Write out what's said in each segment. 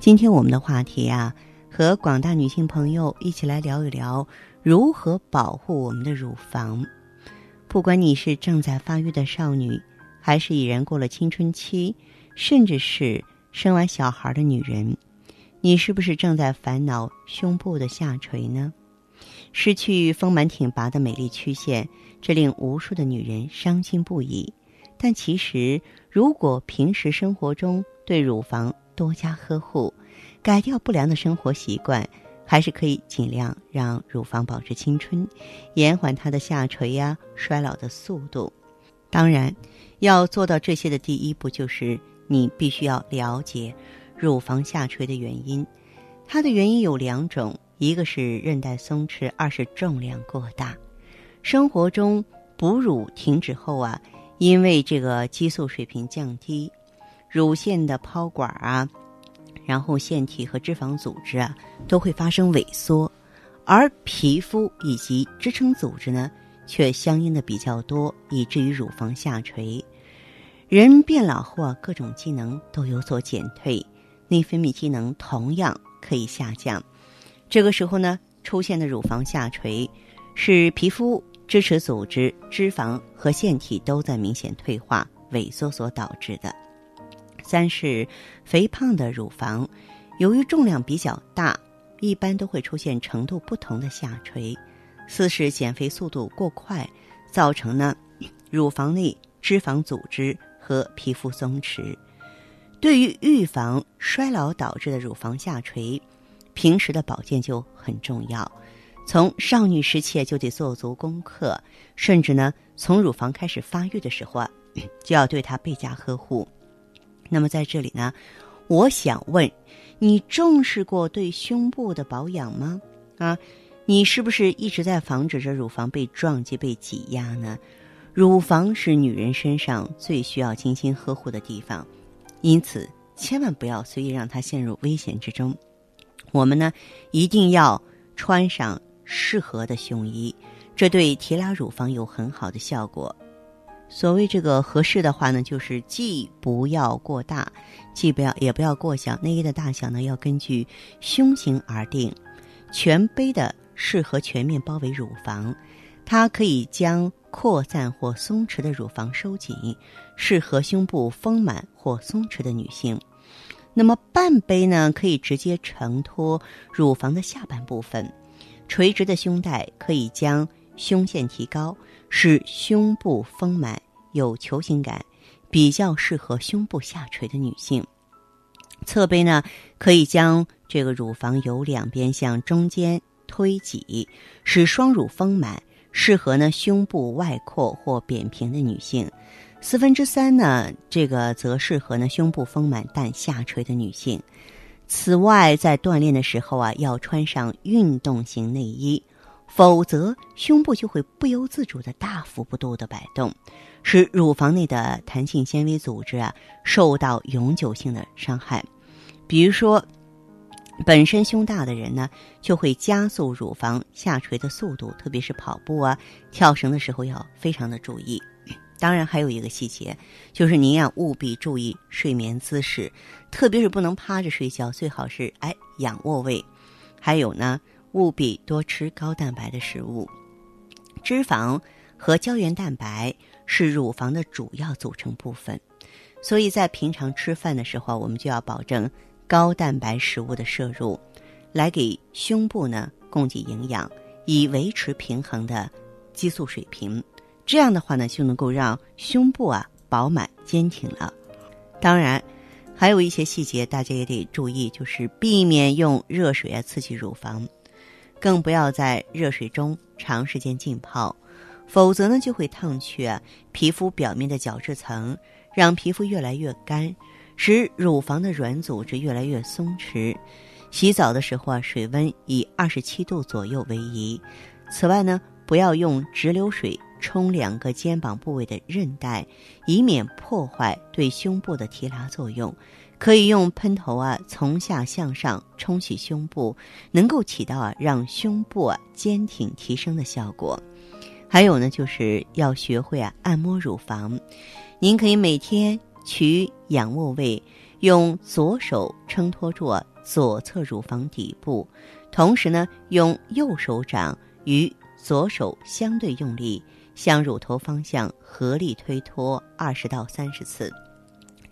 今天我们的话题啊，和广大女性朋友一起来聊一聊如何保护我们的乳房。不管你是正在发育的少女，还是已然过了青春期，甚至是生完小孩的女人，你是不是正在烦恼胸部的下垂呢？失去丰满挺拔的美丽曲线，这令无数的女人伤心不已。但其实，如果平时生活中对乳房，多加呵护，改掉不良的生活习惯，还是可以尽量让乳房保持青春，延缓它的下垂呀、衰老的速度。当然，要做到这些的第一步就是你必须要了解乳房下垂的原因。它的原因有两种，一个是韧带松弛，二是重量过大。生活中哺乳停止后啊，因为这个激素水平降低。乳腺的泡管啊，然后腺体和脂肪组织啊都会发生萎缩，而皮肤以及支撑组织呢却相应的比较多，以至于乳房下垂。人变老后啊，各种机能都有所减退，内分泌机能同样可以下降。这个时候呢，出现的乳房下垂，是皮肤支持组织、脂肪和腺体都在明显退化、萎缩所导致的。三是肥胖的乳房，由于重量比较大，一般都会出现程度不同的下垂。四是减肥速度过快，造成呢乳房内脂肪组织和皮肤松弛。对于预防衰老导致的乳房下垂，平时的保健就很重要。从少女时期就得做足功课，甚至呢从乳房开始发育的时候啊，就要对它倍加呵护。那么在这里呢，我想问，你重视过对胸部的保养吗？啊，你是不是一直在防止着乳房被撞击、被挤压呢？乳房是女人身上最需要精心呵护的地方，因此千万不要随意让它陷入危险之中。我们呢，一定要穿上适合的胸衣，这对提拉乳房有很好的效果。所谓这个合适的话呢，就是既不要过大，既不要也不要过小。内衣的大小呢，要根据胸型而定。全杯的适合全面包围乳房，它可以将扩散或松弛的乳房收紧，适合胸部丰满或松弛的女性。那么半杯呢，可以直接承托乳房的下半部分。垂直的胸带可以将胸线提高。使胸部丰满有球形感，比较适合胸部下垂的女性。侧背呢，可以将这个乳房由两边向中间推挤，使双乳丰满，适合呢胸部外扩或扁平的女性。四分之三呢，这个则适合呢胸部丰满但下垂的女性。此外，在锻炼的时候啊，要穿上运动型内衣。否则，胸部就会不由自主的大幅度的摆动，使乳房内的弹性纤维组织啊受到永久性的伤害。比如说，本身胸大的人呢，就会加速乳房下垂的速度，特别是跑步啊、跳绳的时候要非常的注意。当然，还有一个细节，就是您要务必注意睡眠姿势，特别是不能趴着睡觉，最好是哎仰卧位。还有呢。务必多吃高蛋白的食物，脂肪和胶原蛋白是乳房的主要组成部分，所以在平常吃饭的时候，我们就要保证高蛋白食物的摄入，来给胸部呢供给营养，以维持平衡的激素水平。这样的话呢，就能够让胸部啊饱满坚挺了。当然，还有一些细节大家也得注意，就是避免用热水啊刺激乳房。更不要在热水中长时间浸泡，否则呢就会烫去皮肤表面的角质层，让皮肤越来越干，使乳房的软组织越来越松弛。洗澡的时候啊，水温以二十七度左右为宜。此外呢，不要用直流水冲两个肩膀部位的韧带，以免破坏对胸部的提拉作用。可以用喷头啊，从下向上冲洗胸部，能够起到啊让胸部啊坚挺提升的效果。还有呢，就是要学会啊按摩乳房。您可以每天取仰卧位，用左手撑托住左侧乳房底部，同时呢，用右手掌与左手相对用力，向乳头方向合力推脱二十到三十次。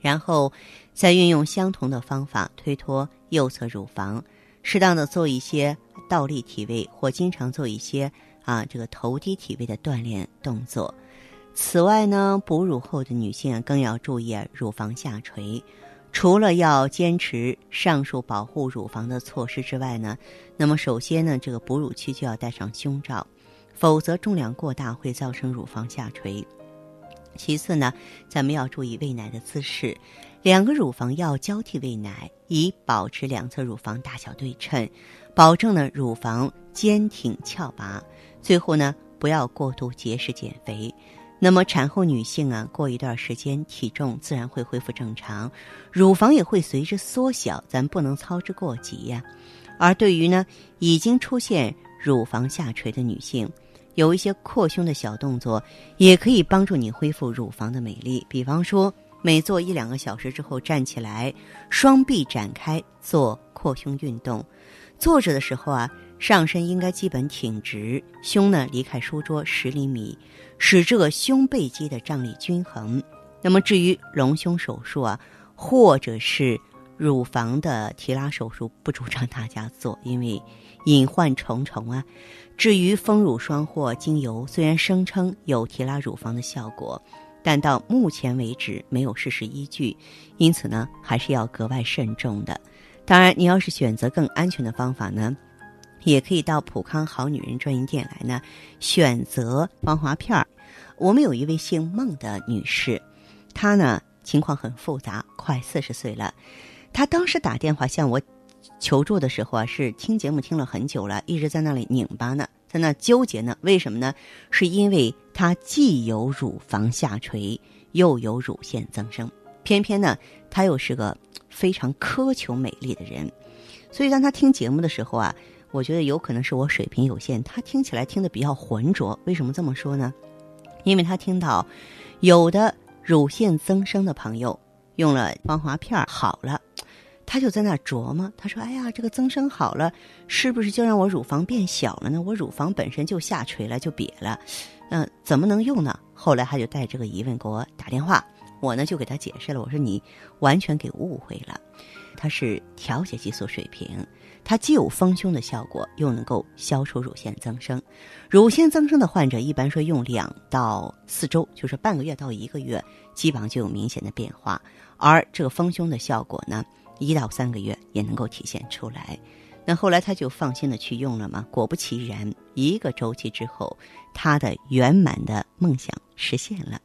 然后，再运用相同的方法推脱右侧乳房，适当的做一些倒立体位，或经常做一些啊这个头低体位的锻炼动作。此外呢，哺乳后的女性更要注意乳房下垂。除了要坚持上述保护乳房的措施之外呢，那么首先呢，这个哺乳期就要戴上胸罩，否则重量过大会造成乳房下垂。其次呢，咱们要注意喂奶的姿势，两个乳房要交替喂奶，以保持两侧乳房大小对称，保证呢乳房坚挺翘拔。最后呢，不要过度节食减肥。那么产后女性啊，过一段时间体重自然会恢复正常，乳房也会随之缩小，咱不能操之过急呀。而对于呢已经出现乳房下垂的女性，有一些扩胸的小动作，也可以帮助你恢复乳房的美丽。比方说，每做一两个小时之后站起来，双臂展开做扩胸运动。坐着的时候啊，上身应该基本挺直，胸呢离开书桌十厘米，使这个胸背肌的张力均衡。那么至于隆胸手术啊，或者是乳房的提拉手术，不主张大家做，因为隐患重重啊。至于丰乳霜或精油，虽然声称有提拉乳房的效果，但到目前为止没有事实依据，因此呢，还是要格外慎重的。当然，你要是选择更安全的方法呢，也可以到普康好女人专营店来呢，选择防滑片儿。我们有一位姓孟的女士，她呢情况很复杂，快四十岁了，她当时打电话向我。求助的时候啊，是听节目听了很久了，一直在那里拧巴呢，在那纠结呢。为什么呢？是因为她既有乳房下垂，又有乳腺增生，偏偏呢，她又是个非常苛求美丽的人。所以当她听节目的时候啊，我觉得有可能是我水平有限，她听起来听得比较浑浊。为什么这么说呢？因为她听到有的乳腺增生的朋友用了防滑片好了。他就在那琢磨，他说：“哎呀，这个增生好了，是不是就让我乳房变小了呢？我乳房本身就下垂了，就瘪了，嗯，怎么能用呢？”后来他就带这个疑问给我打电话，我呢就给他解释了，我说：“你完全给误会了，它是调节激素水平，它既有丰胸的效果，又能够消除乳腺增生。乳腺增生的患者一般说用两到四周，就是半个月到一个月，基本上就有明显的变化，而这个丰胸的效果呢？”一到三个月也能够体现出来，那后来他就放心的去用了嘛。果不其然，一个周期之后，他的圆满的梦想实现了。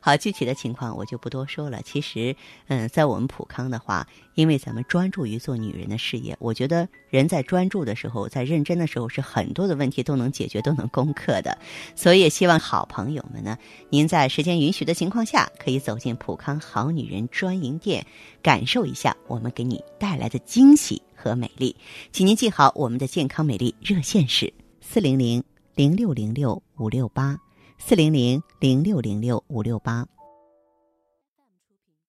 好，具体的情况我就不多说了。其实，嗯，在我们普康的话，因为咱们专注于做女人的事业，我觉得人在专注的时候，在认真的时候，是很多的问题都能解决、都能攻克的。所以，也希望好朋友们呢，您在时间允许的情况下，可以走进普康好女人专营店，感受一下我们给你带来的惊喜和美丽。请您记好我们的健康美丽热线是四零零零六零六五六八。四零零零六零六五六八。